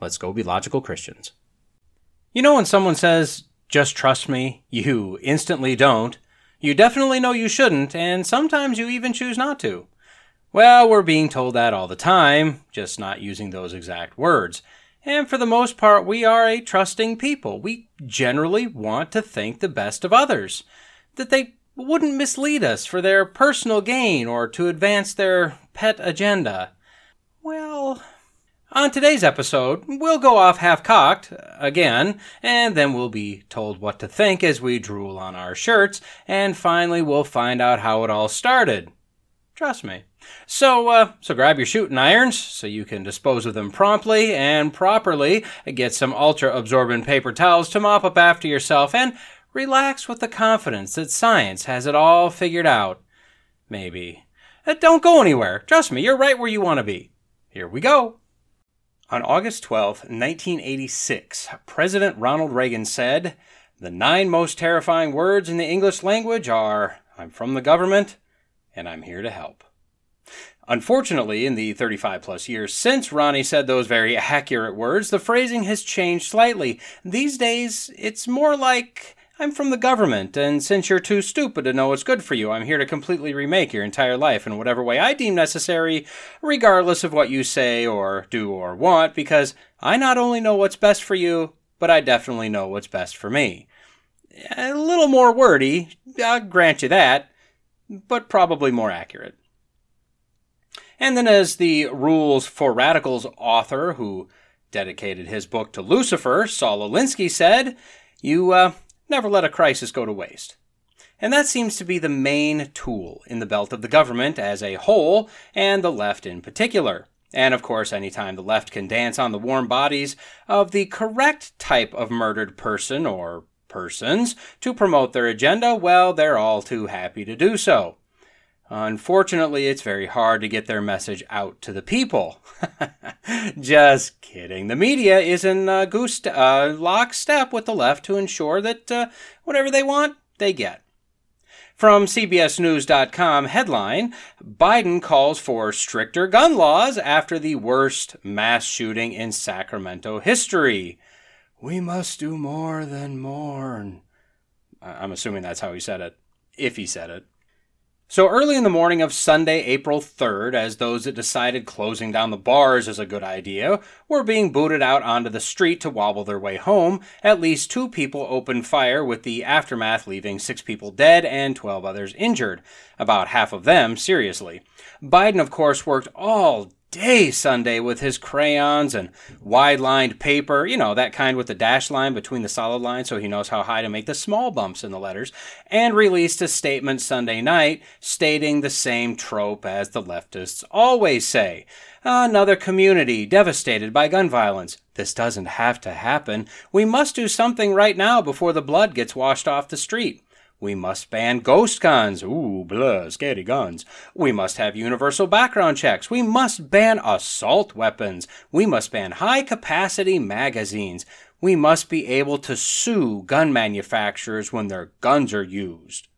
Let's go be logical Christians. You know, when someone says, just trust me, you instantly don't. You definitely know you shouldn't, and sometimes you even choose not to. Well, we're being told that all the time, just not using those exact words. And for the most part, we are a trusting people. We generally want to think the best of others, that they wouldn't mislead us for their personal gain or to advance their pet agenda. Well, on today's episode, we'll go off half cocked again, and then we'll be told what to think as we drool on our shirts, and finally we'll find out how it all started. Trust me. So, uh, so grab your shooting irons so you can dispose of them promptly and properly, get some ultra absorbent paper towels to mop up after yourself, and relax with the confidence that science has it all figured out. Maybe. Uh, don't go anywhere. Trust me, you're right where you want to be. Here we go. On August 12, 1986, President Ronald Reagan said, The nine most terrifying words in the English language are, I'm from the government, and I'm here to help. Unfortunately, in the 35 plus years since Ronnie said those very accurate words, the phrasing has changed slightly. These days, it's more like, I'm from the government, and since you're too stupid to know what's good for you, I'm here to completely remake your entire life in whatever way I deem necessary, regardless of what you say or do or want, because I not only know what's best for you, but I definitely know what's best for me. A little more wordy, I'll grant you that, but probably more accurate. And then, as the Rules for Radicals author who dedicated his book to Lucifer, Saul Alinsky, said, You, uh, Never let a crisis go to waste. And that seems to be the main tool in the belt of the government as a whole, and the left in particular. And of course, anytime the left can dance on the warm bodies of the correct type of murdered person or persons to promote their agenda, well, they're all too happy to do so. Unfortunately, it's very hard to get their message out to the people. Just kidding. The media is in uh, goose uh, lockstep with the left to ensure that uh, whatever they want, they get. From CBSNews.com headline Biden calls for stricter gun laws after the worst mass shooting in Sacramento history. We must do more than mourn. I'm assuming that's how he said it, if he said it. So early in the morning of Sunday, April 3rd, as those that decided closing down the bars is a good idea were being booted out onto the street to wobble their way home, at least two people opened fire with the aftermath leaving six people dead and 12 others injured, about half of them seriously. Biden, of course, worked all day Sunday with his crayons and wide lined paper, you know, that kind with the dash line between the solid lines so he knows how high to make the small bumps in the letters, and released a statement Sunday night stating the same trope as the leftists always say. Another community devastated by gun violence. This doesn't have to happen. We must do something right now before the blood gets washed off the street. We must ban ghost guns. Ooh, blah, scary guns. We must have universal background checks. We must ban assault weapons. We must ban high capacity magazines. We must be able to sue gun manufacturers when their guns are used.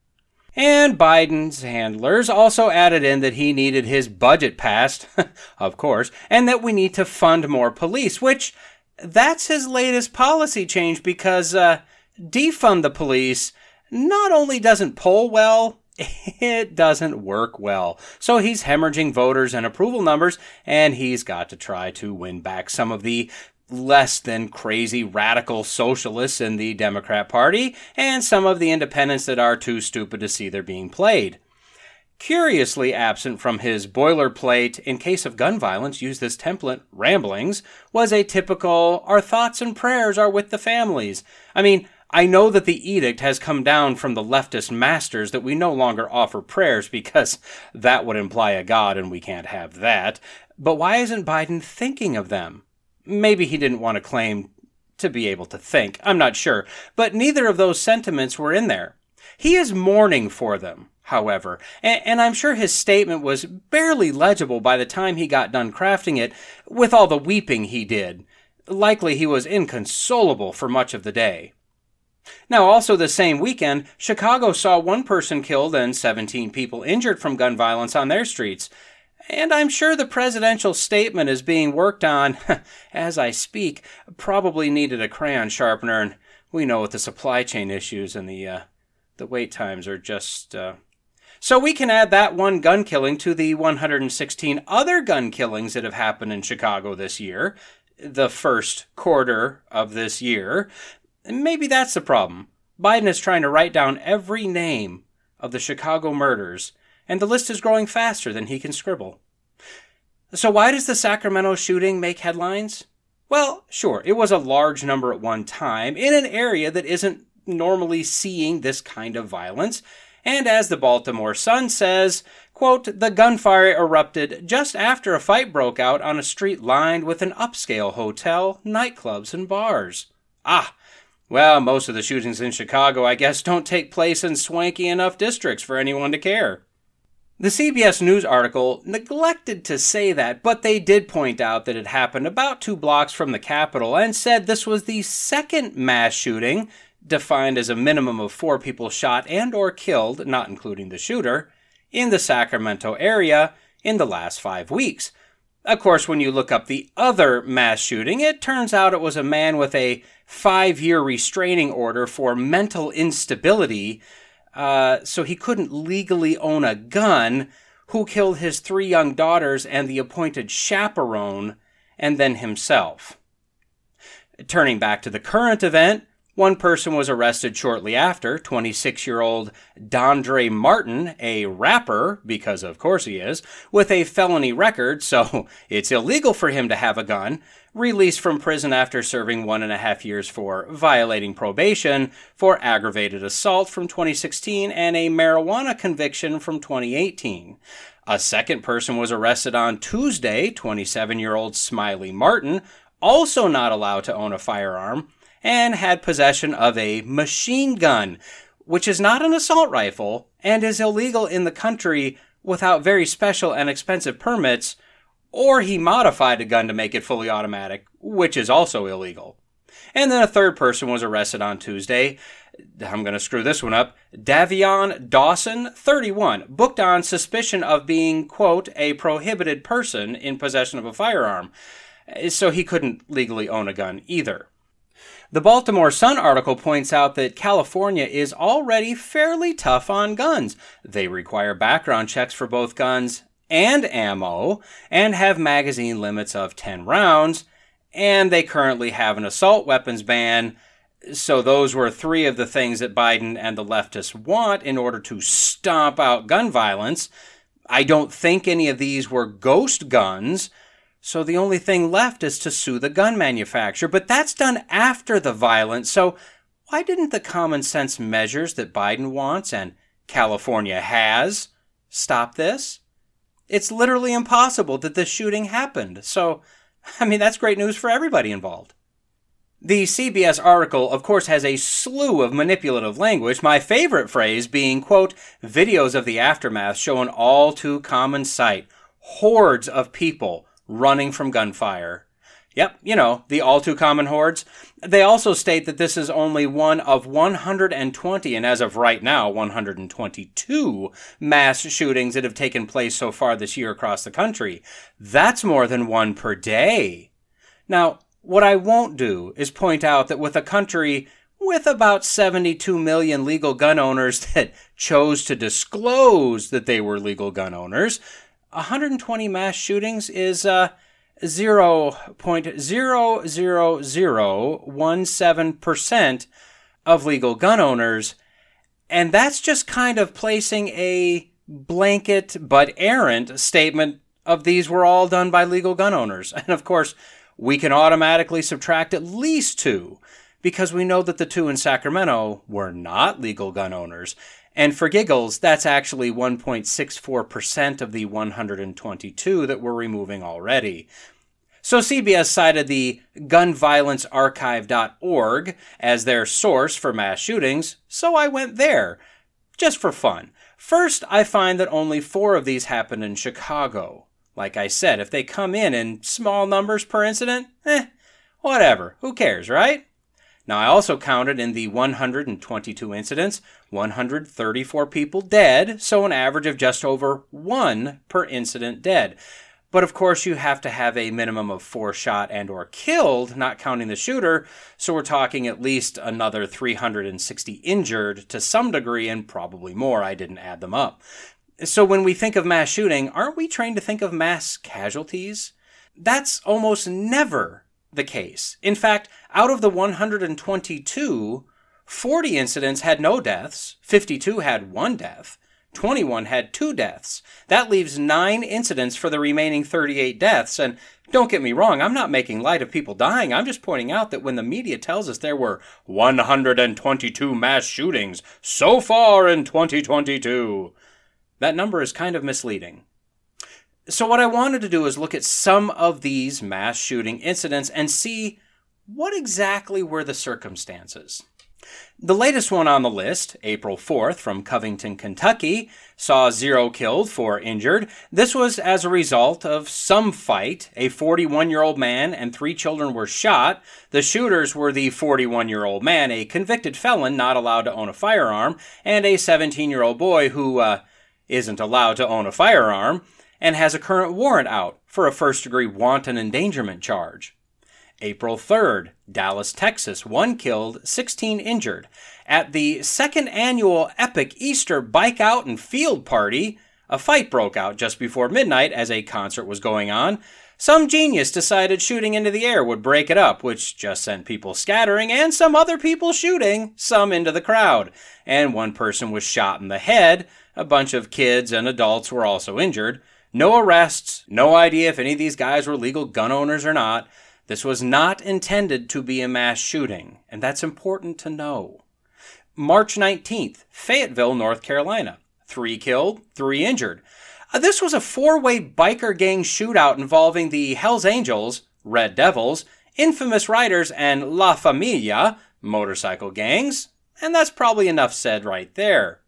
And Biden's handlers also added in that he needed his budget passed, of course, and that we need to fund more police, which that's his latest policy change because uh, defund the police not only doesn't poll well, it doesn't work well. So he's hemorrhaging voters and approval numbers, and he's got to try to win back some of the less than crazy radical socialists in the Democrat Party and some of the independents that are too stupid to see they're being played. Curiously absent from his boilerplate, in case of gun violence, use this template, ramblings, was a typical, our thoughts and prayers are with the families. I mean, I know that the edict has come down from the leftist masters that we no longer offer prayers because that would imply a God and we can't have that. But why isn't Biden thinking of them? Maybe he didn't want to claim to be able to think. I'm not sure. But neither of those sentiments were in there. He is mourning for them, however, and, and, I'm sure his statement was barely legible by the time he got done crafting it, with all the weeping he did. Likely he was inconsolable for much of the day. Now, also the same weekend, Chicago saw one person killed and 17 people injured from gun violence on their streets. And I'm sure the presidential statement is being worked on as I speak. Probably needed a crayon sharpener, and we know with the supply chain issues and the uh, the wait times are just. Uh... So we can add that one gun killing to the 116 other gun killings that have happened in Chicago this year, the first quarter of this year. Maybe that's the problem. Biden is trying to write down every name of the Chicago murders and the list is growing faster than he can scribble. So, why does the Sacramento shooting make headlines? Well, sure, it was a large number at one time in an area that isn't normally seeing this kind of violence. And as the Baltimore Sun says, quote, the gunfire erupted just after a fight broke out on a street lined with an upscale hotel, nightclubs, and bars. Ah, well, most of the shootings in Chicago, I guess, don't take place in swanky enough districts for anyone to care. The CBS News article neglected to say that, but they did point out that it happened about two blocks from the Capitol and said this was the second mass shooting, defined as a minimum of four people shot and or killed, not including the shooter, in the Sacramento area in the last five weeks. Of course, when you look up the other mass shooting, it turns out it was a man with a five year restraining order for mental instability uh, so he couldn't legally own a gun, who killed his three young daughters and the appointed chaperone, and then himself. Turning back to the current event, one person was arrested shortly after, 26 year old Dandrae Martin, a rapper, because of course he is, with a felony record, so it's illegal for him to have a gun, released from prison after serving one and a half years for violating probation for aggravated assault from 2016 and a marijuana conviction from 2018. A second person was arrested on Tuesday, 27 year old Smiley Martin, also not allowed to own a firearm, and had possession of a machine gun, which is not an assault rifle and is illegal in the country without very special and expensive permits or he modified a gun to make it fully automatic, which is also illegal. And then a third person was arrested on Tuesday. I'm going to screw this one up. Davion Dawson, 31, booked on suspicion of being, quote, a prohibited person in possession of a firearm. So he couldn't legally own a gun either. The Baltimore Sun article points out that California is already fairly tough on guns. They require background checks for both guns and ammo and have magazine limits of 10 rounds. And they currently have an assault weapons ban. So, those were three of the things that Biden and the leftists want in order to stomp out gun violence. I don't think any of these were ghost guns. So, the only thing left is to sue the gun manufacturer. But that's done after the violence. So, why didn't the common sense measures that Biden wants and California has stop this? It's literally impossible that this shooting happened. So, I mean, that's great news for everybody involved. The CBS article, of course, has a slew of manipulative language, my favorite phrase being, quote, videos of the aftermath show an all too common sight hordes of people running from gunfire, Yep, you know, the all too common hordes. They also state that this is only one of 120, and as of right now, 122 mass shootings that have taken place so far this year across the country. That's more than one per day. Now, what I won't do is point out that with a country with about 72 million legal gun owners that chose to disclose that they were legal gun owners, 120 mass shootings is, uh, 0.00017% of legal gun owners. And that's just kind of placing a blanket but errant statement of these were all done by legal gun owners. And of course, we can automatically subtract at least two because we know that the two in Sacramento were not legal gun owners. And for giggles, that's actually 1.64% of the 122 that we're removing already. So CBS cited the gunviolencearchive.org as their source for mass shootings, so I went there, just for fun. First, I find that only four of these happened in Chicago. Like I said, if they come in in small numbers per incident, eh, whatever, who cares, right? Now, I also counted in the 122 incidents 134 people dead, so an average of just over one per incident dead. But of course, you have to have a minimum of four shot and or killed, not counting the shooter. So we're talking at least another 360 injured to some degree and probably more. I didn't add them up. So when we think of mass shooting, aren't we trained to think of mass casualties? That's almost never the case. In fact, out of the 122, 40 incidents had no deaths, 52 had one death, 21 had two deaths. That leaves nine incidents for the remaining 38 deaths. And don't get me wrong, I'm not making light of people dying. I'm just pointing out that when the media tells us there were 122 mass shootings so far in 2022, that number is kind of misleading. So, what I wanted to do is look at some of these mass shooting incidents and see what exactly were the circumstances. The latest one on the list, April 4th from Covington, Kentucky, saw zero killed, four injured. This was as a result of some fight. A 41 year old man and three children were shot. The shooters were the 41 year old man, a convicted felon not allowed to own a firearm, and a 17 year old boy who uh, isn't allowed to own a firearm and has a current warrant out for a first degree wanton endangerment charge. April 3rd, Dallas, Texas, one killed, 16 injured. At the second annual Epic Easter Bike Out and Field Party, a fight broke out just before midnight as a concert was going on. Some genius decided shooting into the air would break it up, which just sent people scattering and some other people shooting, some into the crowd. And one person was shot in the head. A bunch of kids and adults were also injured. No arrests, no idea if any of these guys were legal gun owners or not. This was not intended to be a mass shooting, and that's important to know. March 19th, Fayetteville, North Carolina. Three killed, three injured. Uh, this was a four way biker gang shootout involving the Hells Angels, Red Devils, Infamous Riders, and La Familia, motorcycle gangs. And that's probably enough said right there.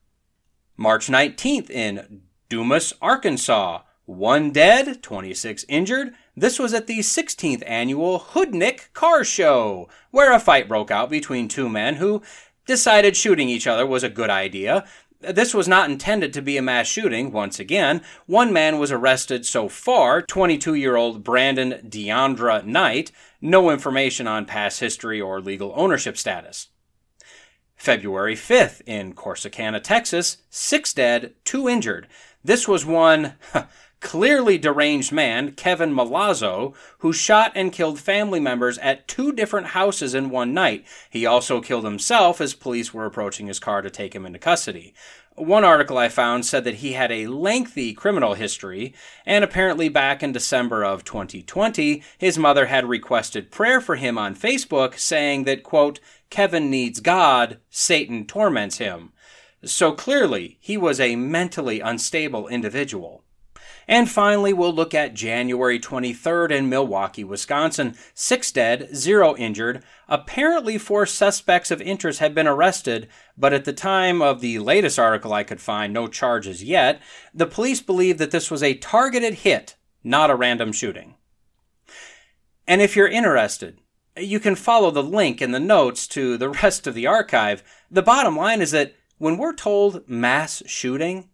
March 19th in Dumas, Arkansas. One dead, 26 injured. This was at the 16th annual Hood Nic Car Show, where a fight broke out between two men who decided shooting each other was a good idea. This was not intended to be a mass shooting, once again. One man was arrested so far, 22 year old Brandon Deandra Knight. No information on past history or legal ownership status. February 5th in Corsicana, Texas, six dead, two injured. This was one clearly deranged man, Kevin Malazzo, who shot and killed family members at two different houses in one night. He also killed himself as police were approaching his car to take him into custody. One article I found said that he had a lengthy criminal history, and apparently back in December of 2020, his mother had requested prayer for him on Facebook, saying that, quote, Kevin needs God, Satan torments him. So clearly, he was a mentally unstable individual. And finally, we'll look at January 23rd in Milwaukee, Wisconsin. Six dead, zero injured. Apparently, four suspects of interest had been arrested, but at the time of the latest article I could find, no charges yet. The police believe that this was a targeted hit, not a random shooting. And if you're interested, you can follow the link in the notes to the rest of the archive. The bottom line is that when we're told mass shooting,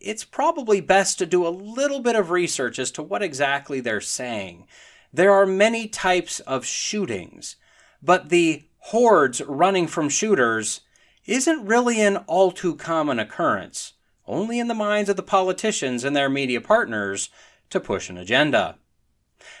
it's probably best to do a little bit of research as to what exactly they're saying. There are many types of shootings, but the hordes running from shooters isn't really an all too common occurrence, only in the minds of the politicians and their media partners to push an agenda.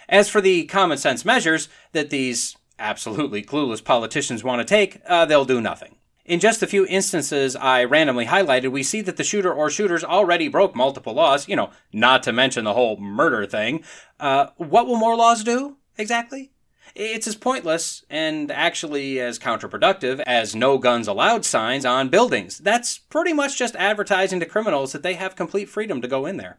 As for the common sense measures that these absolutely clueless politicians want to take, uh, they'll do nothing. In just a few instances I randomly highlighted, we see that the shooter or shooters already broke multiple laws, you know, not to mention the whole murder thing. Uh, what will more laws do, exactly? It's as pointless and actually as counterproductive as no guns allowed signs on buildings. That's pretty much just advertising to criminals that they have complete freedom to go in there.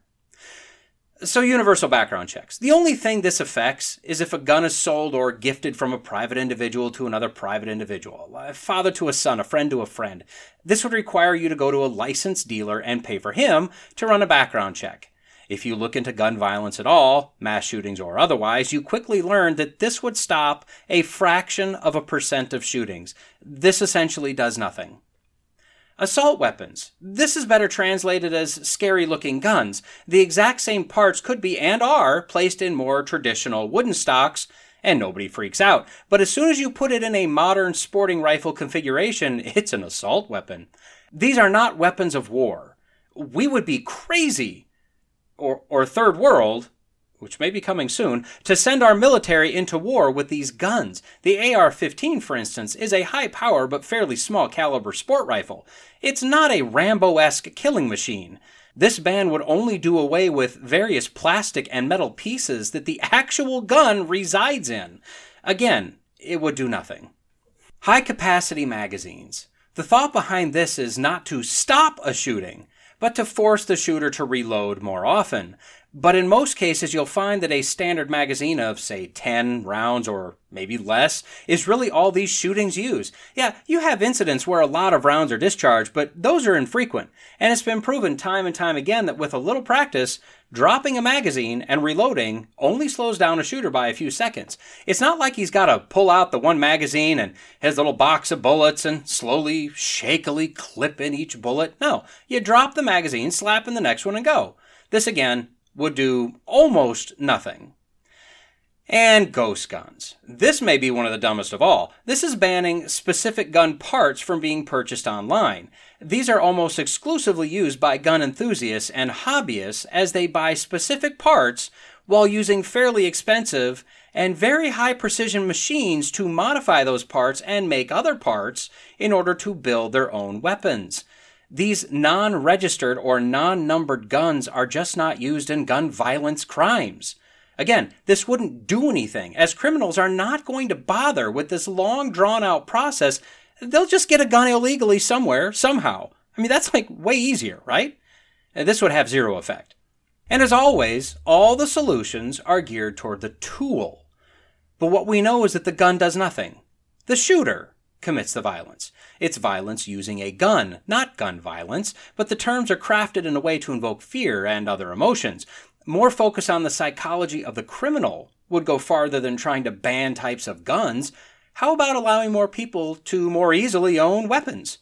So, universal background checks. The only thing this affects is if a gun is sold or gifted from a private individual to another private individual, a father to a son, a friend to a friend. This would require you to go to a licensed dealer and pay for him to run a background check. If you look into gun violence at all, mass shootings or otherwise, you quickly learn that this would stop a fraction of a percent of shootings. This essentially does nothing. Assault weapons. This is better translated as scary looking guns. The exact same parts could be and are placed in more traditional wooden stocks, and nobody freaks out. But as soon as you put it in a modern sporting rifle configuration, it's an assault weapon. These are not weapons of war. We would be crazy, or, or third world, which may be coming soon, to send our military into war with these guns. The AR 15, for instance, is a high power but fairly small caliber sport rifle. It's not a Rambo esque killing machine. This ban would only do away with various plastic and metal pieces that the actual gun resides in. Again, it would do nothing. High capacity magazines. The thought behind this is not to stop a shooting, but to force the shooter to reload more often. But in most cases, you'll find that a standard magazine of, say, 10 rounds or maybe less is really all these shootings use. Yeah, you have incidents where a lot of rounds are discharged, but those are infrequent. And it's been proven time and time again that with a little practice, dropping a magazine and reloading only slows down a shooter by a few seconds. It's not like he's got to pull out the one magazine and his little box of bullets and slowly, shakily clip in each bullet. No, you drop the magazine, slap in the next one, and go. This again would do almost nothing. And ghost guns. This may be one of the dumbest of all. This is banning specific gun parts from being purchased online. These are almost exclusively used by gun enthusiasts and hobbyists as they buy specific parts while using fairly expensive and very high precision machines to modify those parts and make other parts in order to build their own weapons. These non registered or non numbered guns are just not used in gun violence crimes. Again, this wouldn't do anything, as criminals are not going to bother with this long drawn out process. They'll just get a gun illegally somewhere, somehow. I mean, that's like way easier, right? This would have zero effect. And as always, all the solutions are geared toward the tool. But what we know is that the gun does nothing. The shooter commits the violence. It's violence using a gun, not gun violence, but the terms are crafted in a way to invoke fear and other emotions. More focus on the psychology of the criminal would go farther than trying to ban types of guns. How about allowing more people to more easily own weapons?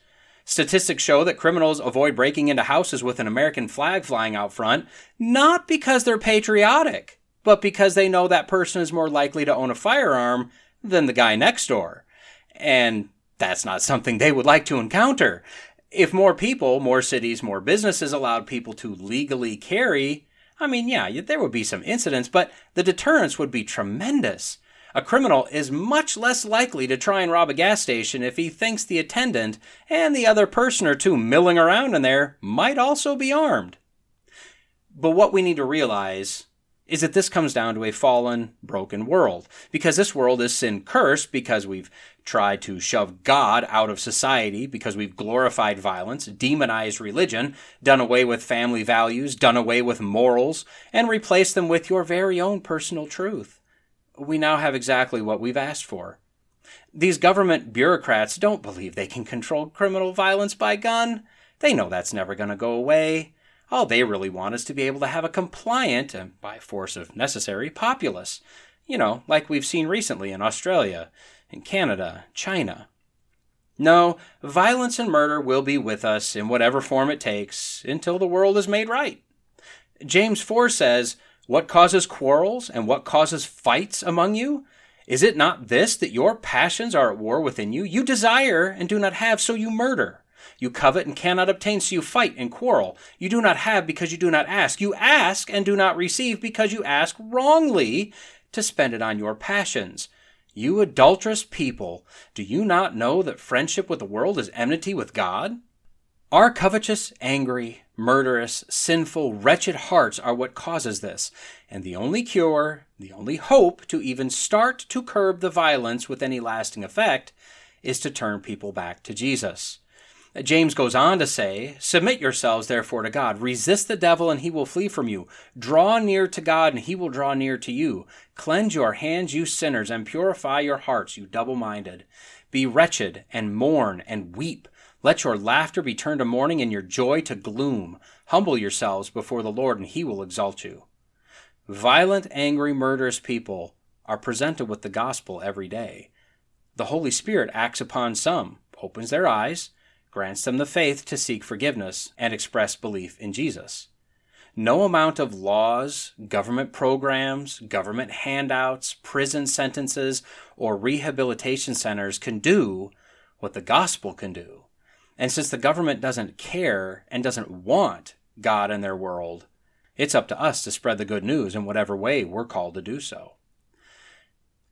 Statistics show that criminals avoid breaking into houses with an American flag flying out front, not because they're patriotic, but because they know that person is more likely to own a firearm than the guy next door. And that's not something they would like to encounter. If more people, more cities, more businesses allowed people to legally carry, I mean, yeah, there would be some incidents, but the deterrence would be tremendous. A criminal is much less likely to try and rob a gas station if he thinks the attendant and the other person or two milling around in there might also be armed. But what we need to realize is that this comes down to a fallen, broken world. Because this world is sin cursed because we've tried to shove God out of society, because we've glorified violence, demonized religion, done away with family values, done away with morals, and replaced them with your very own personal truth. We now have exactly what we've asked for. These government bureaucrats don't believe they can control criminal violence by gun. They know that's never going to go away. All they really want is to be able to have a compliant, and by force of necessary, populace. You know, like we've seen recently in Australia, in Canada, China. No, violence and murder will be with us in whatever form it takes until the world is made right. James 4 says, What causes quarrels and what causes fights among you? Is it not this that your passions are at war within you? You desire and do not have, so you murder. You covet and cannot obtain, so you fight and quarrel. You do not have because you do not ask. You ask and do not receive because you ask wrongly to spend it on your passions. You adulterous people, do you not know that friendship with the world is enmity with God? Our covetous, angry, murderous, sinful, wretched hearts are what causes this, and the only cure, the only hope to even start to curb the violence with any lasting effect, is to turn people back to Jesus. James goes on to say, Submit yourselves therefore to God. Resist the devil, and he will flee from you. Draw near to God, and he will draw near to you. Cleanse your hands, you sinners, and purify your hearts, you double minded. Be wretched, and mourn, and weep. Let your laughter be turned to mourning, and your joy to gloom. Humble yourselves before the Lord, and he will exalt you. Violent, angry, murderous people are presented with the gospel every day. The Holy Spirit acts upon some, opens their eyes, grants them the faith to seek forgiveness and express belief in Jesus. No amount of laws, government programs, government handouts, prison sentences, or rehabilitation centers can do what the gospel can do. And since the government doesn't care and doesn't want God in their world, it's up to us to spread the good news in whatever way we're called to do so.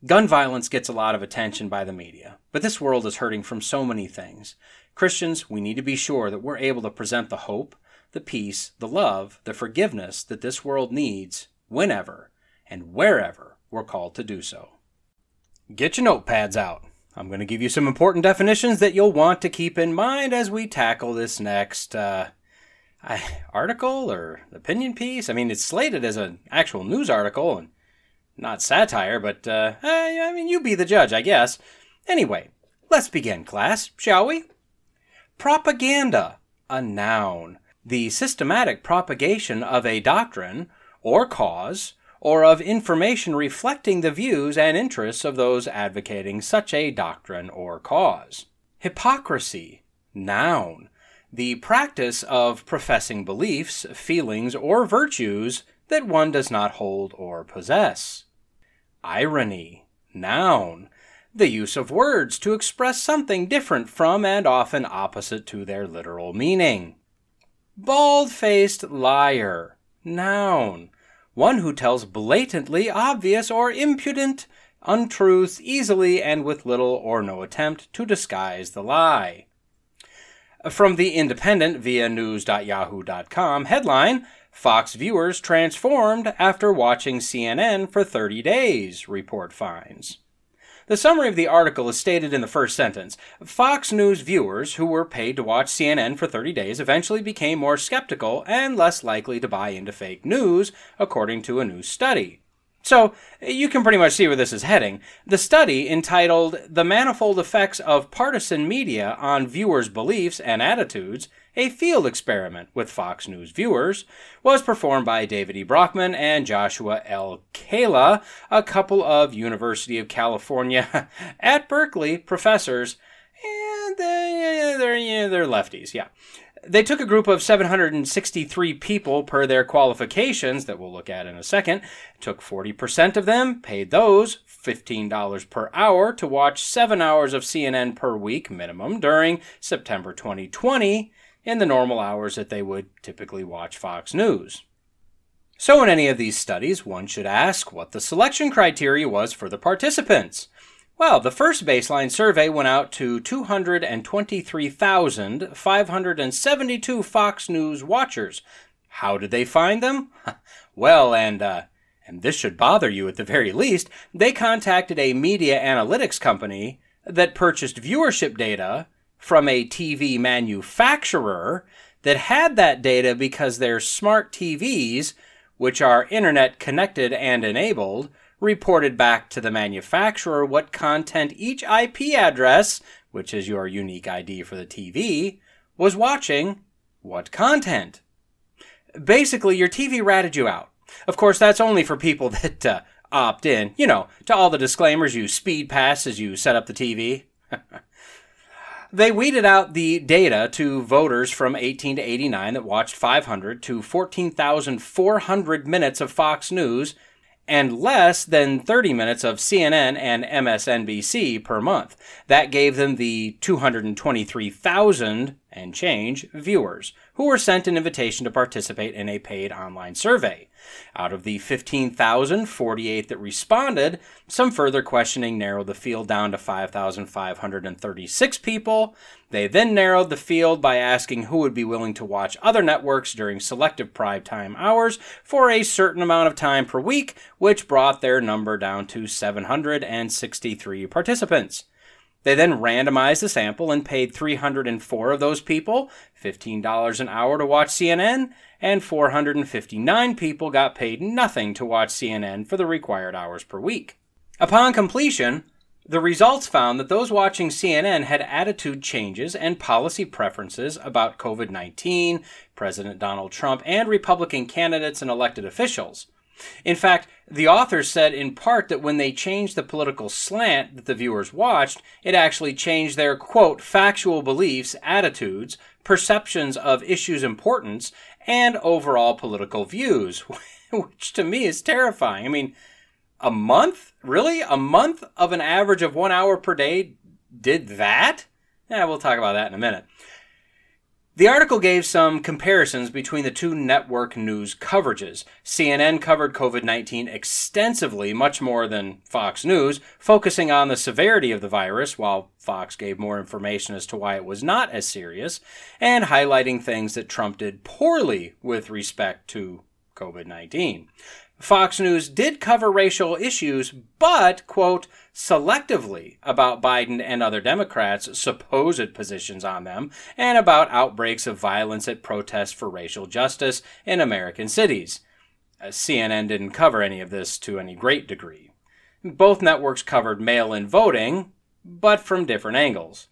Gun violence gets a lot of attention by the media, but this world is hurting from so many things. Christians, we need to be sure that we're able to present the hope, the peace, the love, the forgiveness that this world needs whenever and wherever we're called to do so. Get your notepads out. I'm going to give you some important definitions that you'll want to keep in mind as we tackle this next uh, article or opinion piece. I mean, it's slated as an actual news article and not satire, but uh, I, I mean, you be the judge, I guess. Anyway, let's begin, class, shall we? Propaganda, a noun. The systematic propagation of a doctrine or cause or of information reflecting the views and interests of those advocating such a doctrine or cause. Hypocrisy, noun. The practice of professing beliefs, feelings, or virtues that one does not hold or possess. Irony, noun, the use of words to express something different from and often opposite to their literal meaning. Bald faced liar, noun, one who tells blatantly obvious or impudent untruths easily and with little or no attempt to disguise the lie. From The Independent via news.yahoo.com headline Fox viewers transformed after watching CNN for 30 days, report finds. The summary of the article is stated in the first sentence. Fox News viewers who were paid to watch CNN for 30 days eventually became more skeptical and less likely to buy into fake news, according to a new study. So, you can pretty much see where this is heading. The study, entitled The Manifold Effects of Partisan Media on Viewers' Beliefs and Attitudes, a field experiment with Fox News viewers, was performed by David E. Broockman and Joshua L. Kalla, a couple of University of California at Berkeley professors, and they're, they're lefties, yeah. They took a group of 763 people per their qualifications that we'll look at in a second, took 40% of them, paid those $15 per hour to watch 7 hours of CNN per week minimum during September 2020, in the normal hours that they would typically watch Fox News. So, in any of these studies, one should ask what the selection criteria was for the participants. Well, the first baseline survey went out to 223,572 Fox News watchers. How did they find them? well, and uh, and this should bother you at the very least, they contacted a media analytics company that purchased viewership data from a TV manufacturer that had that data because their smart TVs, which are internet connected and enabled, reported back to the manufacturer what content each IP address, which is your unique ID for the TV, was watching what content. Basically, your TV ratted you out. Of course, that's only for people that uh, opt in, you know, to all the disclaimers you speed pass as you set up the TV. They weeded out the data to voters from 18 to 89 that watched 500 to 14,400 minutes of Fox News and less than 30 minutes of CNN and MSNBC per month. That gave them the 223,000 and change viewers who were sent an invitation to participate in a paid online survey. Out of the 15,048 that responded, some further questioning narrowed the field down to 5,536 people. They then narrowed the field by asking who would be willing to watch other networks during selective prime time hours for a certain amount of time per week, which brought their number down to 763 participants. They then randomized the sample and paid 304 of those people $15 an hour to watch CNN, and 459 people got paid nothing to watch CNN for the required hours per week. Upon completion, the results found that those watching CNN had attitude changes and policy preferences about COVID 19, President Donald Trump, and Republican candidates and elected officials. In fact, the authors said in part that when they changed the political slant that the viewers watched, it actually changed their, quote, factual beliefs, attitudes, perceptions of issues' importance, and overall political views, which to me is terrifying. I mean, a month? Really? A month of an average of one hour per day did that? Yeah, we'll talk about that in a minute. The article gave some comparisons between the two network news coverages. CNN covered COVID 19 extensively, much more than Fox News, focusing on the severity of the virus, while Fox gave more information as to why it was not as serious, and highlighting things that Trump did poorly with respect to COVID 19. Fox News did cover racial issues, but, quote, selectively about Biden and other Democrats' supposed positions on them, and about outbreaks of violence at protests for racial justice in American cities. Uh, CNN didn't cover any of this to any great degree. Both networks covered mail in voting, but from different angles.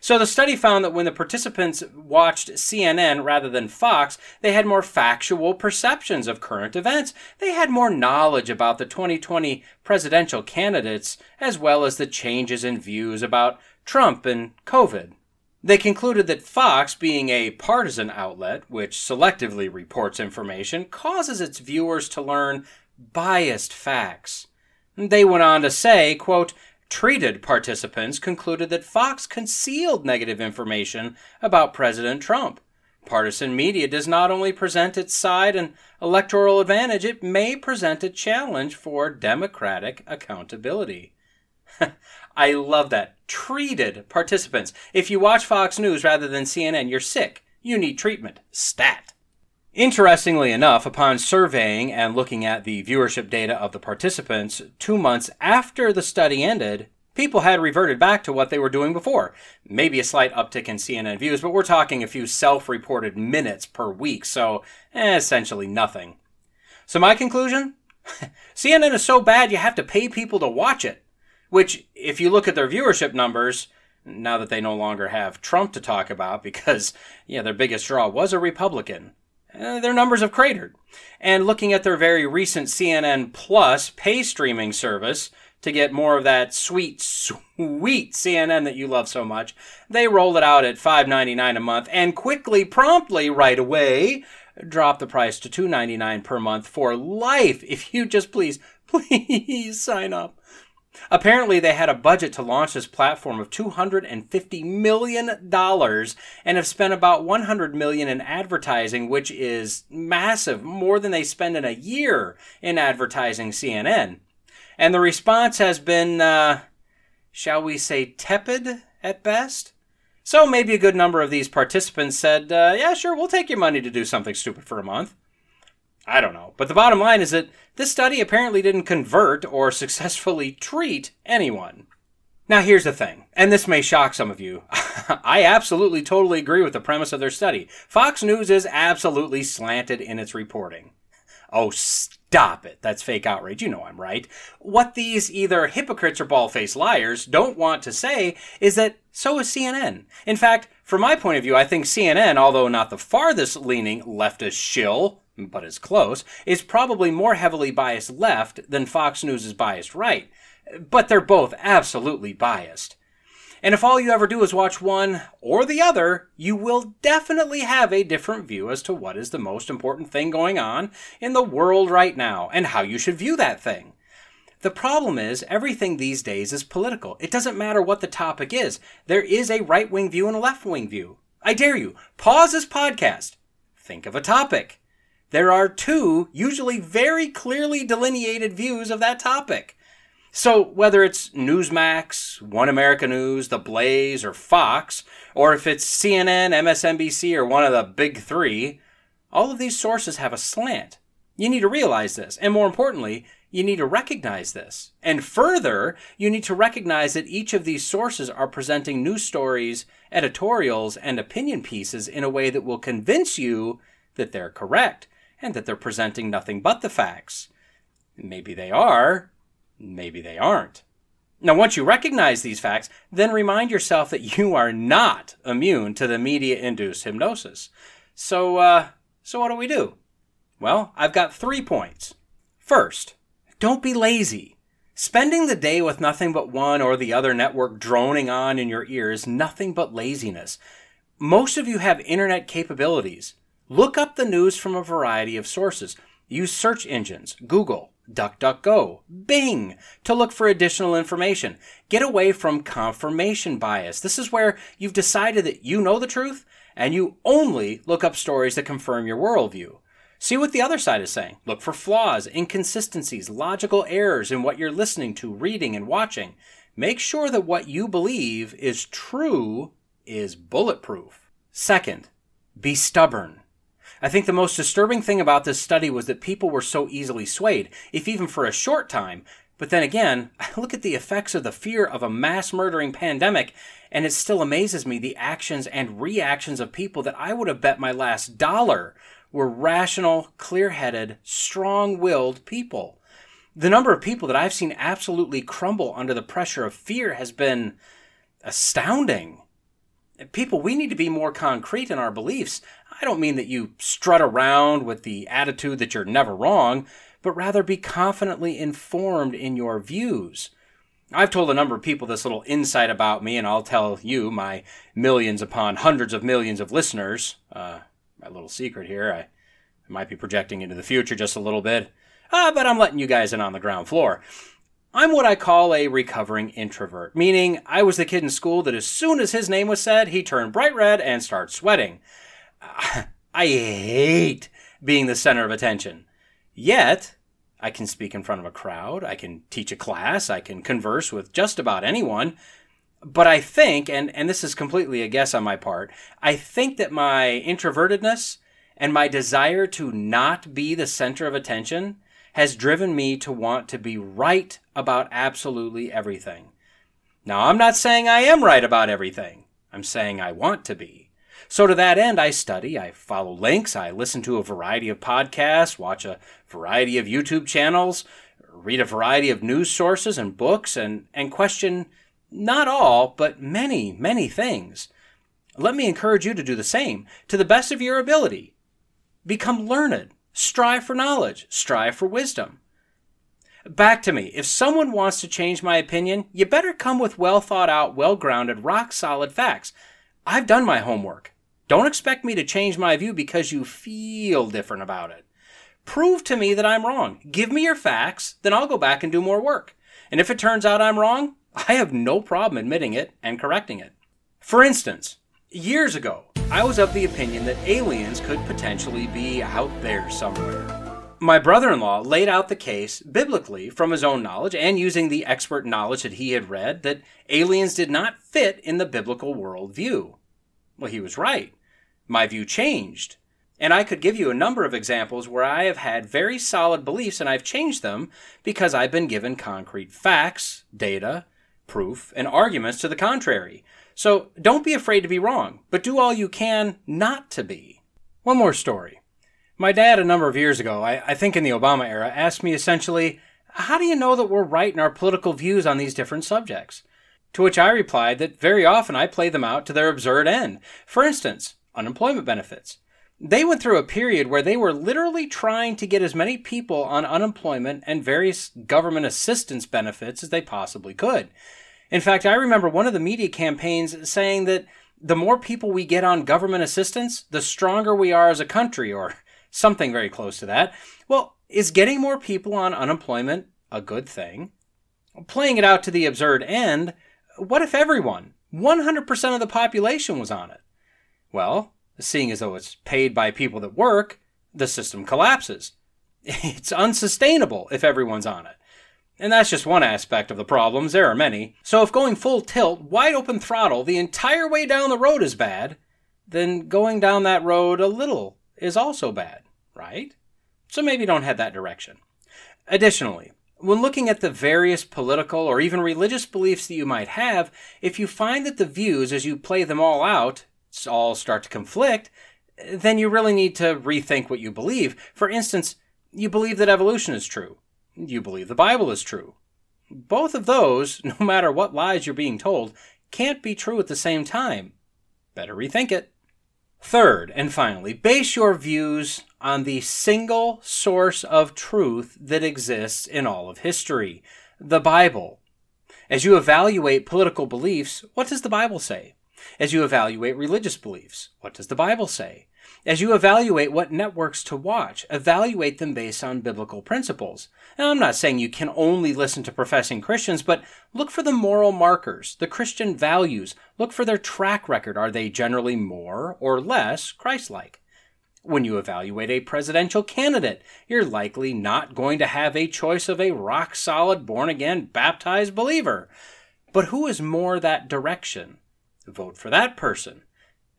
So the study found that when the participants watched CNN rather than Fox, they had more factual perceptions of current events. They had more knowledge about the 2020 presidential candidates, as well as the changes in views about Trump and COVID. They concluded that Fox, being a partisan outlet which selectively reports information, causes its viewers to learn biased facts. They went on to say, quote, treated participants concluded that Fox concealed negative information about President Trump. Partisan media does not only present its side and electoral advantage, it may present a challenge for democratic accountability. I love that. Treated participants. If you watch Fox News rather than CNN, you're sick. You need treatment. Stat. Interestingly enough, upon surveying and looking at the viewership data of the participants two months after the study ended, people had reverted back to what they were doing before. Maybe a slight uptick in CNN views, but we're talking a few self reported minutes per week, so eh, essentially nothing. So, my conclusion CNN is so bad you have to pay people to watch it. Which, if you look at their viewership numbers, now that they no longer have Trump to talk about because, yeah, their biggest draw was a Republican uh, their numbers have cratered. And looking at their very recent CNN Plus pay streaming service to get more of that sweet, sweet CNN that you love so much, they rolled it out at $5.99 a month and quickly, promptly, right away, dropped the price to $2.99 per month for life. If you just please, please sign up. Apparently, they had a budget to launch this platform of $250 million and have spent about $100 million in advertising, which is massive, more than they spend in a year in advertising CNN. And the response has been, uh, shall we say, tepid at best? So maybe a good number of these participants said, uh, yeah, sure, we'll take your money to do something stupid for a month. I don't know. But the bottom line is that this study apparently didn't convert or successfully treat anyone. Now, here's the thing, and this may shock some of you. I absolutely totally agree with the premise of their study. Fox News is absolutely slanted in its reporting. Oh, stop it. That's fake outrage. You know I'm right. What these either hypocrites or bald faced liars don't want to say is that so is CNN. In fact, from my point of view, I think CNN, although not the farthest leaning leftist shill, but is close, is probably more heavily biased left than Fox News is biased right. But they're both absolutely biased. And if all you ever do is watch one or the other, you will definitely have a different view as to what is the most important thing going on in the world right now and how you should view that thing. The problem is, everything these days is political. It doesn't matter what the topic is. There is a right wing view and a left wing view. I dare you, pause this podcast. Think of a topic there are two, usually very clearly delineated views of that topic. So, whether it's Newsmax, One America News, The Blaze, or Fox, or if it's CNN, MSNBC, or one of the big three, all of these sources have a slant. You need to realize this, and more importantly, You need to recognize this. And further, you need to recognize that each of these sources are presenting news stories, editorials, and opinion pieces in a way that will convince you that they're correct and that they're presenting nothing but the facts. Maybe they are, maybe they aren't. Now, once you recognize these facts, then remind yourself that you are not immune to the media induced hypnosis. So, uh, so what do we do? Well, I've got three points. First, don't be lazy. Spending the day with nothing but one or the other network droning on in your ear is nothing but laziness. Most of you have internet capabilities. Look up the news from a variety of sources. Use search engines, Google, DuckDuckGo, Bing, to look for additional information. Get away from confirmation bias. This is where you've decided that you know the truth and you only look up stories that confirm your worldview. See what the other side is saying. Look for flaws, inconsistencies, logical errors in what you're listening to, reading, and watching. Make sure that what you believe is true is bulletproof. Second, be stubborn. I think the most disturbing thing about this study was that people were so easily swayed, if even for a short time. But then again, I look at the effects of the fear of a mass murdering pandemic, and it still amazes me the actions and reactions of people that I would have bet my last dollar were rational, clear headed, strong willed people. The number of people that I've seen absolutely crumble under the pressure of fear has been astounding. People, we need to be more concrete in our beliefs. I don't mean that you strut around with the attitude that you're never wrong, but rather be confidently informed in your views. I've told a number of people this little insight about me, and I'll tell you, my millions upon hundreds of millions of listeners, uh, my little secret here. I, I might be projecting into the future just a little bit, uh, but I'm letting you guys in on the ground floor. I'm what I call a recovering introvert, meaning I was the kid in school that as soon as his name was said, he turned bright red and started sweating. I hate being the center of attention. Yet, I can speak in front of a crowd, I can teach a class, I can converse with just about anyone, but I think, and, and this is completely a guess on my part, I think that my introvertedness and my desire to not be the center of attention has driven me to want to be right about absolutely everything. Now, I'm not saying I am right about everything. I'm saying I want to be. So, to that end, I study, I follow links, I listen to a variety of podcasts, watch a variety of YouTube channels, read a variety of news sources and books, and, and question not all, but many, many things. Let me encourage you to do the same to the best of your ability. Become learned. Strive for knowledge. Strive for wisdom. Back to me. If someone wants to change my opinion, you better come with well thought out, well grounded, rock solid facts. I've done my homework. Don't expect me to change my view because you feel different about it. Prove to me that I'm wrong. Give me your facts, then I'll go back and do more work. And if it turns out I'm wrong, I have no problem admitting it and correcting it. For instance, years ago, I was of the opinion that aliens could potentially be out there somewhere. My brother in law laid out the case biblically from his own knowledge and using the expert knowledge that he had read that aliens did not fit in the biblical worldview. Well, he was right. My view changed. And I could give you a number of examples where I have had very solid beliefs and I've changed them because I've been given concrete facts, data, proof, and arguments to the contrary. So don't be afraid to be wrong, but do all you can not to be. One more story. My dad, a number of years ago, I, I, think in the Obama era, asked me essentially, How do you know that we're right in our political views on these different subjects? To which I replied that very often I play them out to their absurd end. For instance, unemployment benefits. They went through a period where they were literally trying to get as many people on unemployment and various government assistance benefits as they possibly could. In fact, I remember one of the media campaigns saying that the more people we get on government assistance, the stronger we are as a country, or something very close to that. Well, is getting more people on unemployment a good thing? Playing it out to the absurd end, what if everyone, 100% of the population, was on it? Well, seeing as though it's paid by people that work, the system collapses. It's unsustainable if everyone's on it. And that's just one aspect of the problems, there are many. So if going full tilt, wide open throttle, the entire way down the road is bad, then going down that road a little is also bad, right? So maybe don't head that direction. Additionally, When looking at the various political or even religious beliefs that you might have, if you find that the views, as you play them all out, all start to conflict, then you really need to rethink what you believe. For instance, you believe that evolution is true. You believe the Bible is true. Both of those, no matter what lies you're being told, can't be true at the same time. Better rethink it. Third, and finally, base your views on the single source of truth that exists in all of history the Bible. As you evaluate political beliefs, what does the Bible say? As you evaluate religious beliefs, what does the Bible say? As you evaluate what networks to watch, evaluate them based on biblical principles. Now, I'm not saying you can only listen to professing Christians, but look for the moral markers, the Christian values. Look for their track record. Are they generally more or less Christ like? When you evaluate a presidential candidate, you're likely not going to have a choice of a rock solid, born again, baptized believer. But who is more that direction? Vote for that person,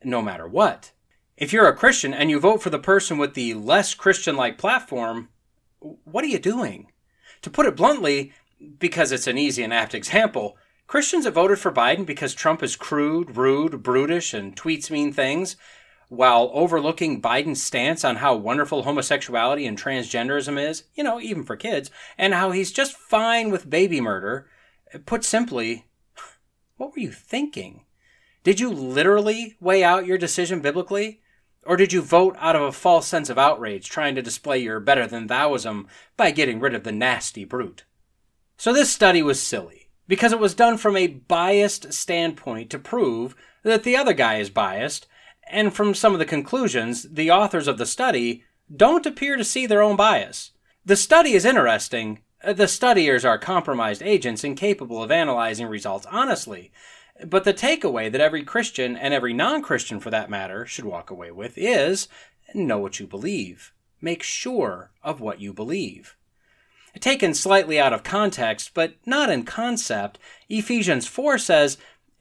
no matter what. If you're a Christian and you vote for the person with the less Christian like platform, what are you doing? To put it bluntly, because it's an easy and apt example, Christians have voted for Biden because Trump is crude, rude, brutish, and tweets mean things, while overlooking Biden's stance on how wonderful homosexuality and transgenderism is, you know, even for kids, and how he's just fine with baby murder. Put simply, what were you thinking? Did you literally weigh out your decision biblically? Or did you vote out of a false sense of outrage, trying to display your better than thouism by getting rid of the nasty brute? So this study was silly, because it was done from a biased standpoint to prove that the other guy is biased, and from some of the conclusions, the authors of the study don't appear to see their own bias. The study is interesting. Uh, the studiers are compromised agents incapable of analyzing results honestly, but the takeaway that every Christian, and every non Christian for that matter, should walk away with is know what you believe. Make sure of what you believe. Taken slightly out of context, but not in concept, Ephesians 4 says,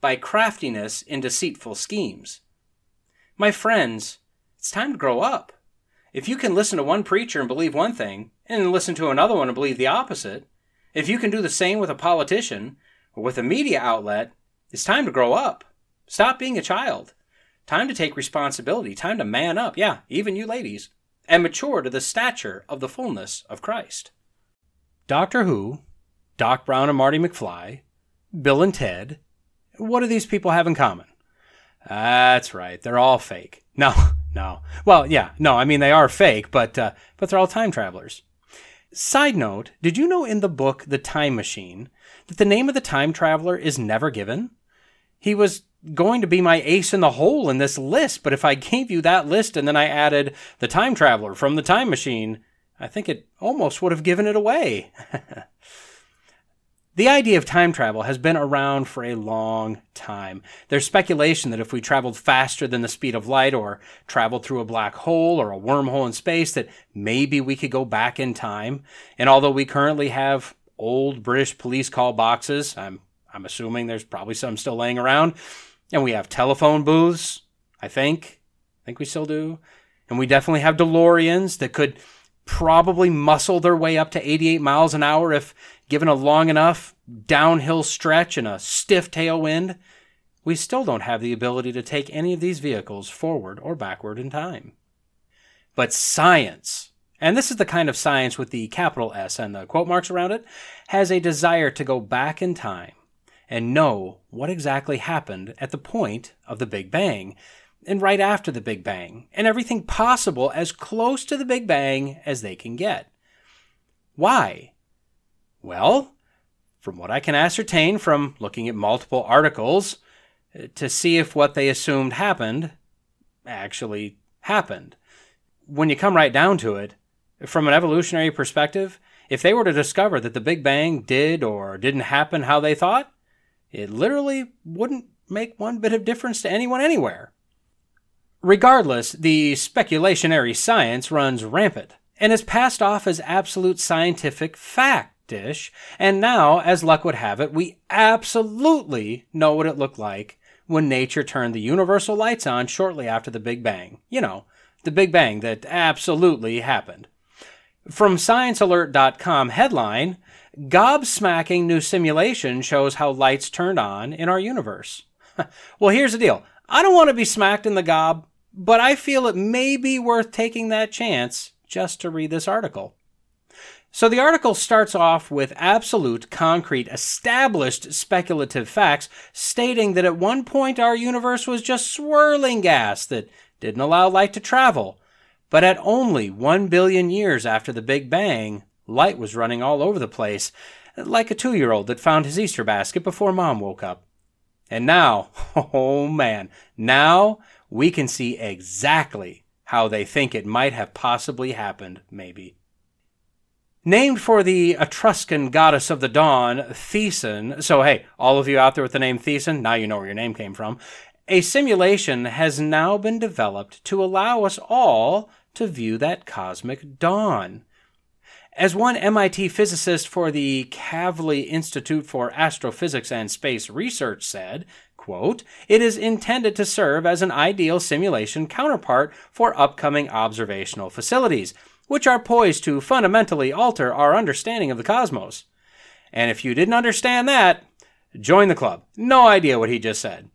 by craftiness in deceitful schemes. My friends, it's time to grow up. If you can listen to one preacher and believe one thing, and listen to another one and believe the opposite, if you can do the same with a politician or with a media outlet, it's time to grow up. Stop being a child. Time to take responsibility. Time to man up. Yeah, even you ladies. And mature to the stature of the fullness of Christ. Doctor Who, Doc Brown and Marty McFly, Bill and Ted. What do these people have in common? That's right. They're all fake. No, no. Well, yeah, no. I mean, they are fake, but uh, but they're all time travelers. Side note: Did you know in the book The Time Machine that the name of the time traveler is never given? He was going to be my ace in the hole in this list, but if I gave you that list and then I added the time traveler from the time machine, I think it almost would have given it away. the idea of time travel has been around for a long time. There's speculation that if we traveled faster than the speed of light or traveled through a black hole or a wormhole in space, that maybe we could go back in time. And although we currently have old British police call boxes, I'm I'm assuming there's probably some still laying around and we have telephone booths, I think. I think we still do. And we definitely have DeLoreans that could probably muscle their way up to 88 miles an hour if given a long enough downhill stretch and a stiff tailwind. We still don't have the ability to take any of these vehicles forward or backward in time. But science, and this is the kind of science with the capital S and the quote marks around it, has a desire to go back in time and know what exactly happened at the point of the Big Bang and right after the Big Bang, and everything possible as close to the Big Bang as they can get. Why? Well, from what I can ascertain from looking at multiple articles, uh, to see if what they assumed happened actually happened. When you come right down to it, from an evolutionary perspective, if they were to discover that the Big Bang did or didn't happen how they thought, it literally wouldn't make one bit of difference to anyone anywhere. Regardless, the speculationary science runs rampant and is passed off as absolute scientific fact dish, and now, as luck would have it, we absolutely know what it looked like when nature turned the universal lights on shortly after the Big Bang. You know, the Big Bang that absolutely happened. From ScienceAlert.com headline, Gobsmacking new simulation shows how lights turned on in our universe. well, here's the deal. I don't want to be smacked in the gob, but I feel it may be worth taking that chance just to read this article. So the article starts off with absolute, concrete, established speculative facts stating that at one point our universe was just swirling gas that didn't allow light to travel. But at only one billion years after the Big Bang, light was running all over the place, like a two year old that found his Easter basket before mom woke up. And now, oh man, now we can see exactly how they think it might have possibly happened, maybe. Named for the Etruscan goddess of the dawn, Thesan, so hey, all of you out there with the name Thesan, now you know where your name came from. A simulation has now been developed to allow us all to view that cosmic dawn. As one MIT physicist for the Kavli Institute for Astrophysics and Space Research said, quote, it is intended to serve as an ideal simulation counterpart for upcoming observational facilities, which are poised to fundamentally alter our understanding of the cosmos. And if you didn't understand that, join the club. No idea what he just said.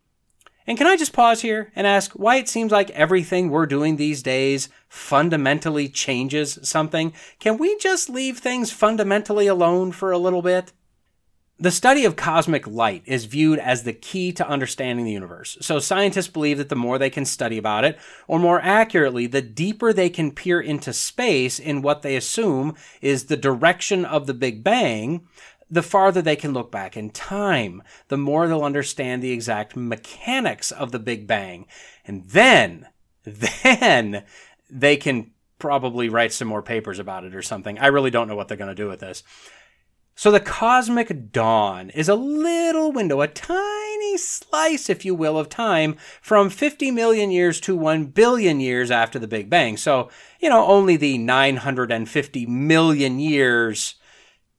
And can I just pause here and ask why it seems like everything we're doing these days fundamentally changes something? Can we just leave things fundamentally alone for a little bit? The study of cosmic light is viewed as the key to understanding the universe. So scientists believe that the more they can study about it, or more accurately, the deeper they can peer into space in what they assume is the direction of the Big Bang, the farther they can look back in time, the more they'll understand the exact mechanics of the Big Bang. And then, then they can probably write some more papers about it or something. I really don't know what they're going to do with this. So the cosmic dawn is a little window, a tiny slice, if you will, of time from 50 million years to 1 billion years after the Big Bang. So, you know, only the 950 million years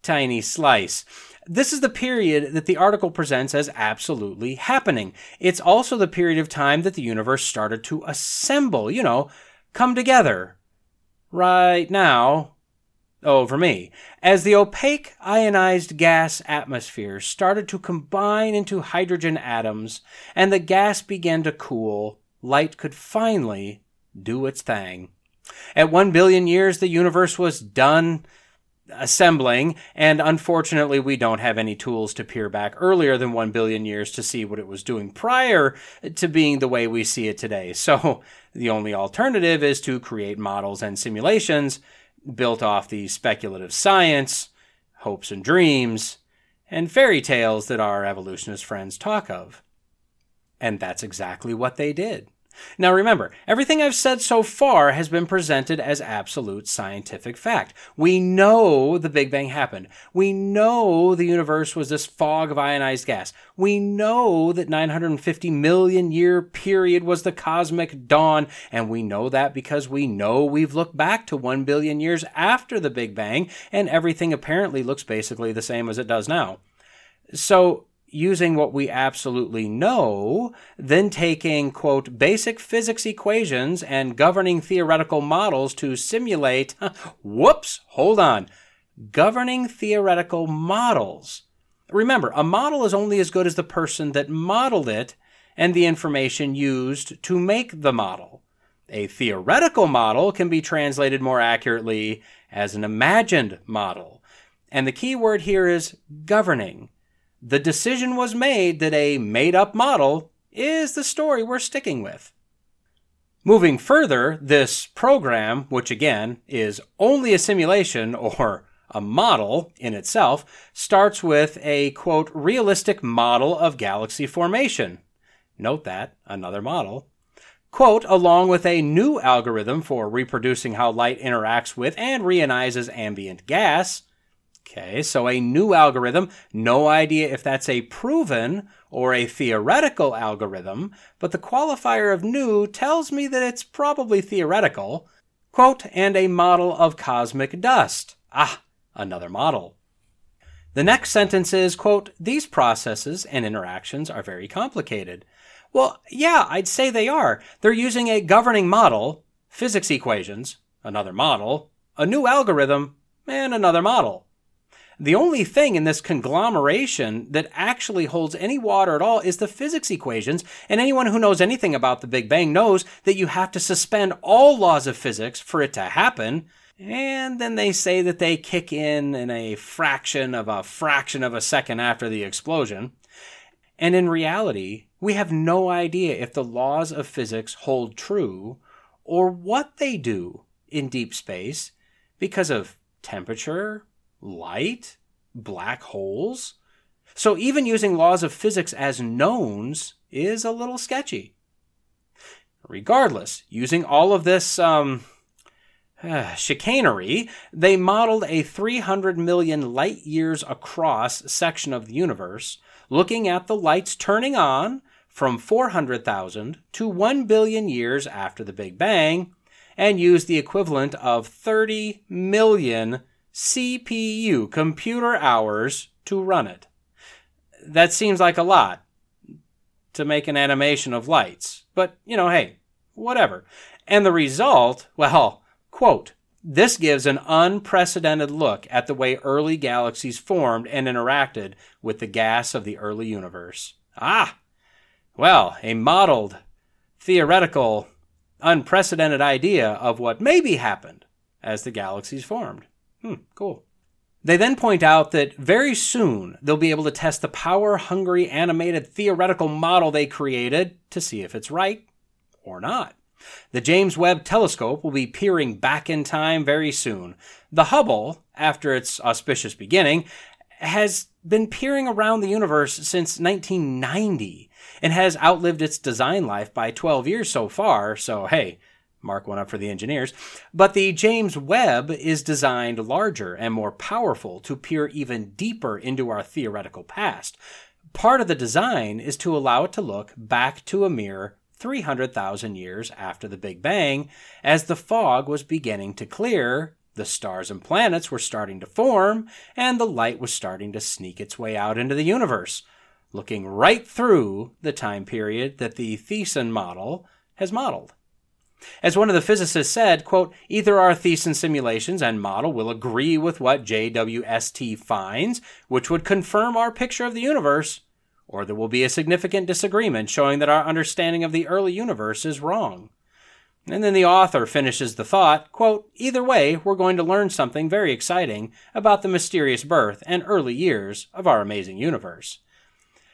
tiny slice. This is the period that the article presents as absolutely happening. It's also the period of time that the universe started to assemble, you know, come together. Right now, over me, as the opaque ionized gas atmosphere started to combine into hydrogen atoms and the gas began to cool, light could finally do its thing. At one billion years, the universe was done assembling, and unfortunately, we don't have any tools to peer back earlier than 1 billion years to see what it was doing prior to being the way we see it today. So, the only alternative is to create models and simulations built off the speculative science, hopes and dreams, and fairy tales that our evolutionist friends talk of. And that's exactly what they did. Now remember, everything I've said so far has been presented as absolute scientific fact. We know the Big Bang happened. We know the universe was this fog of ionized gas. We know that 950 million year period was the cosmic dawn, and we know that because we know we've looked back to 1 billion years after the Big Bang, and everything apparently looks basically the same as it does now. So using what we absolutely know, then taking, quote, basic physics equations and governing theoretical models to simulate, whoops, hold on, governing theoretical models. Remember, a model is only as good as the person that modeled it and the information used to make the model. A theoretical model can be translated more accurately as an imagined model. And the key word here is governing the decision was made that a made up model is the story we're sticking with. Moving further, this program, which again is only a simulation or a model in itself, starts with a quote, realistic model of galaxy formation. Note that, another model. Quote, along with a new algorithm for reproducing how light interacts with and reionizes ambient gas. Okay, so a new algorithm, no idea if that's a proven or a theoretical algorithm, but the qualifier of new tells me that it's probably theoretical. Quote, and a model of cosmic dust. Ah, another model. The next sentence is, quote, these processes and interactions are very complicated. Well, yeah, I'd say they are. They're using a governing model, physics equations, another model, a new algorithm, and another model. The only thing in this conglomeration that actually holds any water at all is the physics equations, and anyone who knows anything about the Big Bang knows that you have to suspend all laws of physics for it to happen. And then they say that they kick in in a fraction of a fraction of a second after the explosion. And in reality, we have no idea if the laws of physics hold true or what they do in deep space because of temperature, light, black holes. So even using laws of physics as knowns is a little sketchy. Regardless, using all of this um, uh, chicanery, they modeled a 300 million light years across section of the universe, looking at the lights turning on from 400,000 to 1 billion years after the Big Bang, and used the equivalent of 30 million CPU, computer hours, to run it. That seems like a lot to make an animation of lights. But, you know, hey, whatever. And the result, well, quote, this gives an unprecedented look at the way early galaxies formed and interacted with the gas of the early universe. Ah! Well, a modeled, theoretical, unprecedented idea of what maybe happened as the galaxies formed. Hmm, cool. They then point out that very soon they'll be able to test the power hungry animated theoretical model they created to see if it's right or not. The James Webb Telescope will be peering back in time very soon. The Hubble, after its auspicious beginning, has been peering around the universe since 1990 and has outlived its design life by 12 years so far, so hey, Mark one up for the engineers. But the James Webb is designed larger and more powerful to peer even deeper into our theoretical past. Part of the design is to allow it to look back to a mere 300,000 years after the Big Bang, as the fog was beginning to clear, the stars and planets were starting to form, and the light was starting to sneak its way out into the universe, looking right through the time period that the Thesan model has modeled. As one of the physicists said, quote, either our Thesan simulations and model will agree with what JWST finds, which would confirm our picture of the universe, or there will be a significant disagreement showing that our understanding of the early universe is wrong. And then the author finishes the thought, quote, either way, we're going to learn something very exciting about the mysterious birth and early years of our amazing universe.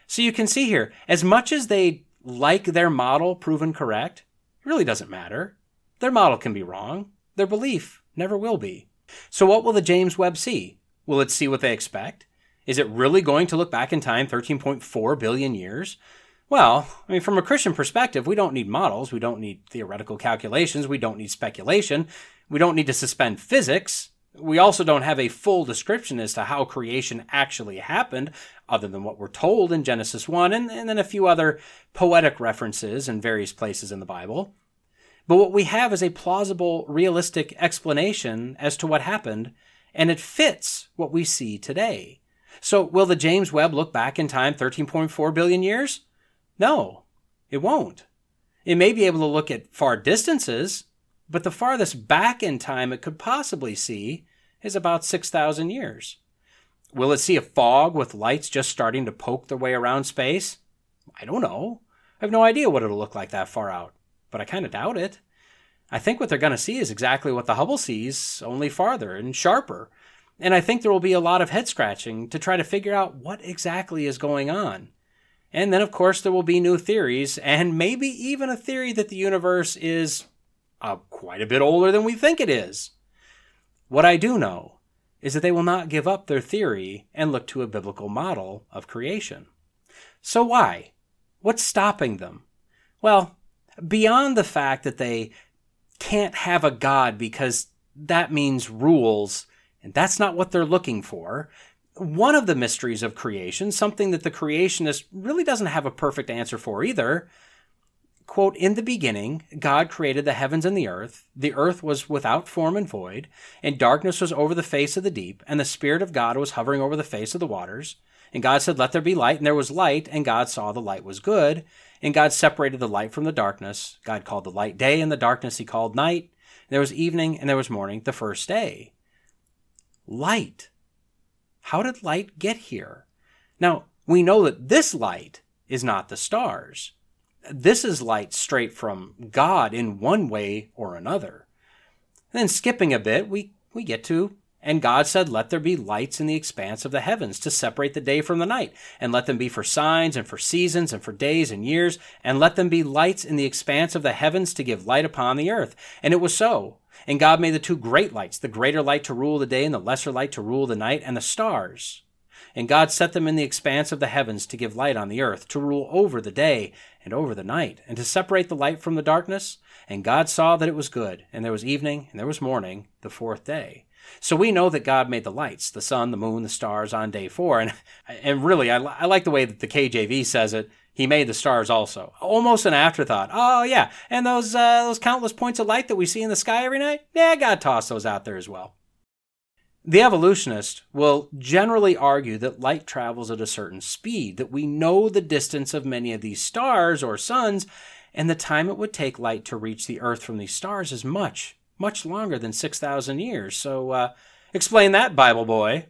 So you can see here, as much as they like their model proven correct, it really doesn't matter. Their model can be wrong. Their belief never will be. So what will the James Webb see? Will it see what they expect? Is it really going to look back in time 13.4 billion years? Well, I mean, from a Christian perspective, we don't need models. We don't need theoretical calculations. We don't need speculation. We don't need to suspend physics. We also don't have a full description as to how creation actually happened, other than what we're told in Genesis 1, and, and then a few other poetic references in various places in the Bible. But what we have is a plausible, realistic explanation as to what happened, and it fits what we see today. So, will the James Webb look back in time 13.4 billion years? No, it won't. It may be able to look at far distances, but the farthest back in time it could possibly see is about 6,000 years. Will it see a fog with lights just starting to poke their way around space? I don't know. I have no idea what it'll look like that far out, but I kind of doubt it. I think what they're going to see is exactly what the Hubble sees, only farther and sharper. And I think there will be a lot of head scratching to try to figure out what exactly is going on. And then, of course, there will be new theories, and maybe even a theory that the universe is uh, quite a bit older than we think it is. What I do know is that they will not give up their theory and look to a biblical model of creation. So why? What's stopping them? Well, beyond the fact that they can't have a God because that means rules And that's not what they're looking for. One of the mysteries of creation, something that the creationist really doesn't have a perfect answer for either, quote, In the beginning, God created the heavens and the earth. The earth was without form and void, and darkness was over the face of the deep, and the Spirit of God was hovering over the face of the waters. And God said, Let there be light, and there was light, and God saw the light was good. And God separated the light from the darkness. God called the light day, and the darkness he called night. There was evening, and there was morning, the first day. Light. How did light get here? Now, we know that this light is not the stars. This is light straight from God in one way or another. And then skipping a bit, we, we get to, and God said, Let there be lights in the expanse of the heavens to separate the day from the night, and let them be for signs and for seasons and for days and years, and let them be lights in the expanse of the heavens to give light upon the earth. And it was so. And God made the two great lights, the greater light to rule the day and the lesser light to rule the night, and the stars. And God set them in the expanse of the heavens to give light on the earth, to rule over the day and over the night, and to separate the light from the darkness. And God saw that it was good, and there was evening, and there was morning, the fourth day. So we know that God made the lights, the sun, the moon, the stars on day four. And, and really, I, I like the way that the KJV says it. He made the stars also. Almost an afterthought. Oh, yeah. And those, uh, those countless points of light that we see in the sky every night? Yeah, God tossed those out there as well. The evolutionist will generally argue that light travels at a certain speed, that we know the distance of many of these stars or suns, and the time it would take light to reach the Earth from these stars is much, much longer than 6,000 years. So, uh, explain that, Bible boy.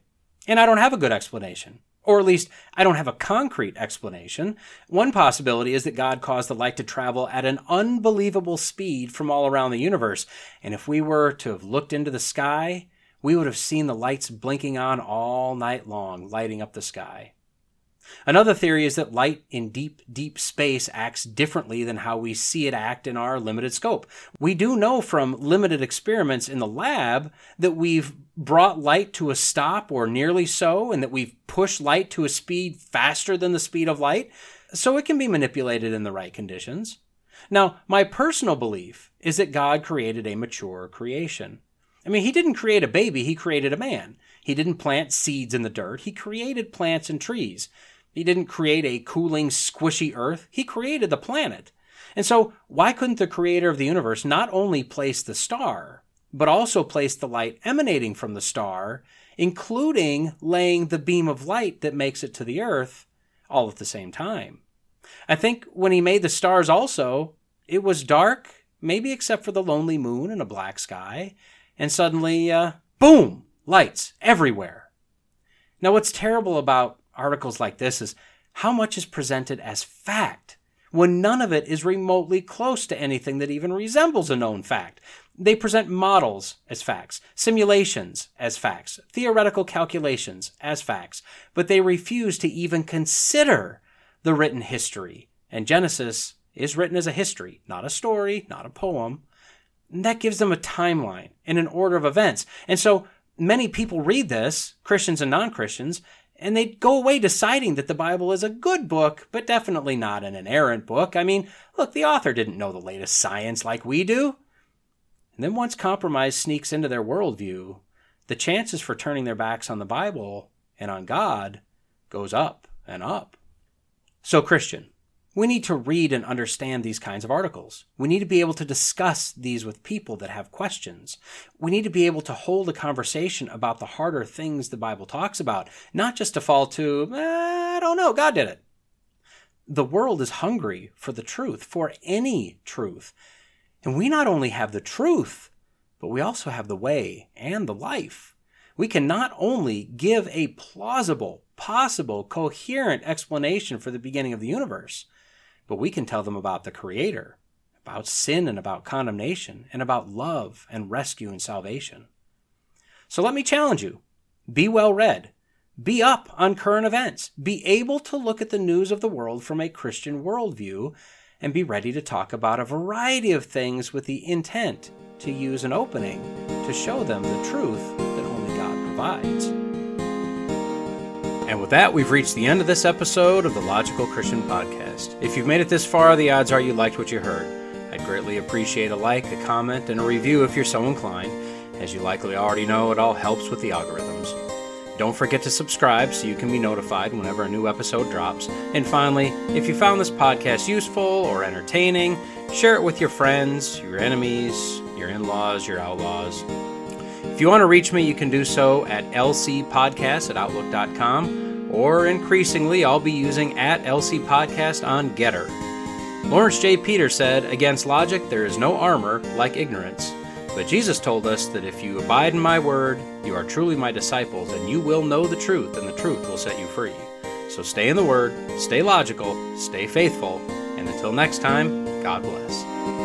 And I don't have a good explanation. Or at least, I don't have a concrete explanation. One possibility is that God caused the light to travel at an unbelievable speed from all around the universe. And if we were to have looked into the sky, we would have seen the lights blinking on all night long, lighting up the sky. Another theory is that light in deep, deep space acts differently than how we see it act in our limited scope. We do know from limited experiments in the lab that we've brought light to a stop or nearly so, and that we've pushed light to a speed faster than the speed of light, so it can be manipulated in the right conditions. Now, my personal belief is that God created a mature creation. I mean, he didn't create a baby, he created a man. He didn't plant seeds in the dirt, he created plants and trees. He didn't create a cooling, squishy earth, he created the planet. And so, why couldn't the creator of the universe not only place the star, but also place the light emanating from the star, including laying the beam of light that makes it to the earth, all at the same time? I think when he made the stars also, it was dark, maybe except for the lonely moon and a black sky, and suddenly, uh, boom, lights everywhere. Now, what's terrible about articles like this is how much is presented as fact when none of it is remotely close to anything that even resembles a known fact. They present models as facts, simulations as facts, theoretical calculations as facts, but they refuse to even consider the written history. And Genesis is written as a history, not a story, not a poem. And that gives them a timeline and an order of events. And so many people read this, Christians and non Christians, and they go away deciding that the Bible is a good book, but definitely not an inerrant book. I mean, look, the author didn't know the latest science like we do. And then once compromise sneaks into their worldview, the chances for turning their backs on the Bible and on God goes up and up. So, Christian, we need to read and understand these kinds of articles. We need to be able to discuss these with people that have questions. We need to be able to hold a conversation about the harder things the Bible talks about, not just to fall to, eh, I don't know, God did it. The world is hungry for the truth, for any truth. And we not only have the truth, but we also have the way and the life. We can not only give a plausible, possible, coherent explanation for the beginning of the universe, but we can tell them about the Creator, about sin and about condemnation, and about love and rescue and salvation. So let me challenge you be well read, be up on current events, be able to look at the news of the world from a Christian worldview, and be ready to talk about a variety of things with the intent to use an opening to show them the truth that only God provides. And with that, we've reached the end of this episode of the Logical Christian Podcast. If you've made it this far, the odds are you liked what you heard. I'd greatly appreciate a like, a comment, and a review if you're so inclined. As you likely already know, it all helps with the algorithms. Don't forget to subscribe so you can be notified whenever a new episode drops. And finally, if you found this podcast useful or entertaining, share it with your friends, your enemies, your in laws, your outlaws. If you want to reach me, you can do so at lcpodcast at outlook.com, or increasingly, I'll be using at lcpodcast on GETTR. Laurence J. Peter said, Against logic there is no armor like ignorance. But Jesus told us that if you abide in my word, you are truly my disciples, and you will know the truth, and the truth will set you free. So stay in the word, stay logical, stay faithful, and until next time, God bless.